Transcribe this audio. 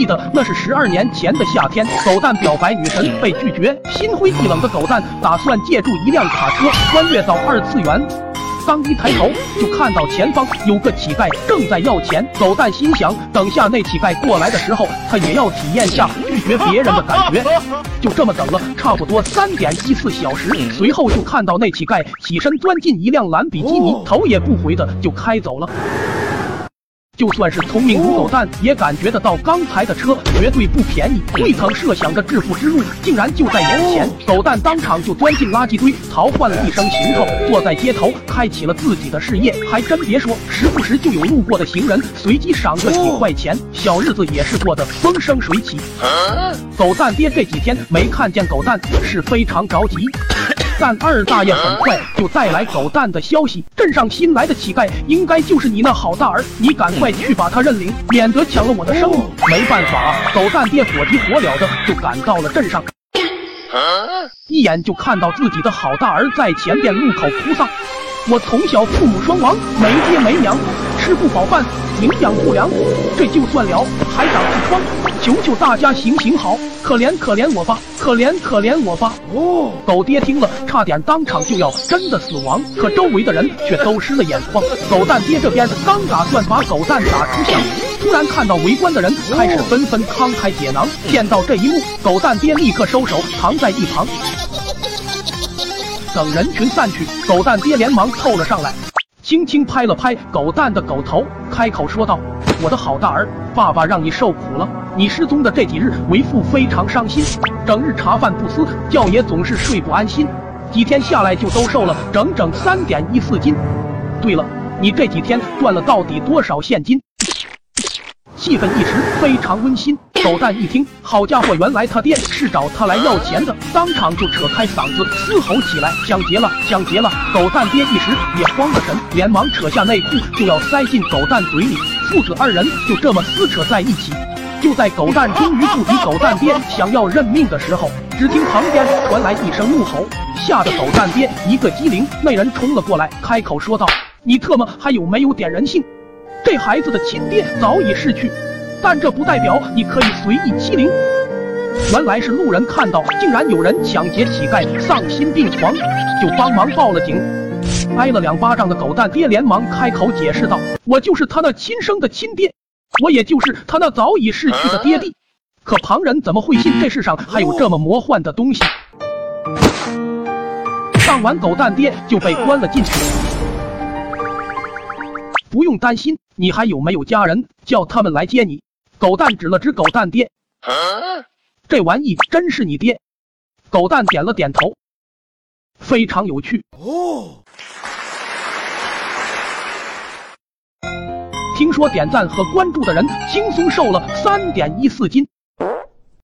记得那是十二年前的夏天，狗蛋表白女神被拒绝，心灰意冷的狗蛋打算借助一辆卡车穿越到二次元。刚一抬头，就看到前方有个乞丐正在要钱。狗蛋心想，等下那乞丐过来的时候，他也要体验下拒绝别人的感觉。就这么等了差不多三点一四小时，随后就看到那乞丐起身钻进一辆蓝比基尼，头也不回的就开走了。就算是聪明如狗蛋，也感觉得到刚才的车绝对不便宜。未曾设想的致富之路竟然就在眼前，狗蛋当场就钻进垃圾堆，淘换了一身行头，坐在街头开启了自己的事业。还真别说，时不时就有路过的行人随机赏个几块钱，小日子也是过得风生水起。狗蛋爹这几天没看见狗蛋，是非常着急。但二大爷很快就带来狗蛋的消息，镇上新来的乞丐应该就是你那好大儿，你赶快去把他认领，免得抢了我的生意。没办法啊，狗蛋爹火急火燎的就赶到了镇上，一眼就看到自己的好大儿在前边路口哭丧。我从小父母双亡，没爹没娘，吃不饱饭，营养不良，这就算了，还长痔疮，求求大家行行好，可怜可怜我吧，可怜可怜我吧。哦，狗爹听了，差点当场就要真的死亡，可周围的人却都湿了眼眶。狗蛋爹这边刚打算把狗蛋打出巷，突然看到围观的人开始纷纷慷慨解囊，见到这一幕，狗蛋爹立刻收手，藏在一旁。等人群散去，狗蛋爹连忙凑了上来，轻轻拍了拍狗蛋的狗头，开口说道：“我的好大儿，爸爸让你受苦了。你失踪的这几日，为父非常伤心，整日茶饭不思，觉也总是睡不安心。几天下来，就都瘦了整整三点一四斤。对了，你这几天赚了到底多少现金？”气氛一时非常温馨。狗蛋一听，好家伙，原来他爹是找他来要钱的，当场就扯开嗓子嘶吼起来：“抢劫了，抢劫了！”狗蛋爹一时也慌了神，连忙扯下内裤就要塞进狗蛋嘴里。父子二人就这么撕扯在一起。就在狗蛋终于不敌狗蛋爹想要认命的时候，只听旁边传来一声怒吼，吓得狗蛋爹一个机灵，那人冲了过来，开口说道：“你特么还有没有点人性？”这孩子的亲爹早已逝去，但这不代表你可以随意欺凌。原来是路人看到，竟然有人抢劫乞丐，丧心病狂，就帮忙报了警。挨了两巴掌的狗蛋爹连忙开口解释道：“我就是他那亲生的亲爹，我也就是他那早已逝去的爹地。”可旁人怎么会信这世上还有这么魔幻的东西？当晚，狗蛋爹就被关了进去。不用担心。你还有没有家人？叫他们来接你。狗蛋指了指狗蛋爹，这玩意真是你爹？狗蛋点了点头，非常有趣哦。听说点赞和关注的人轻松瘦了三点一四斤。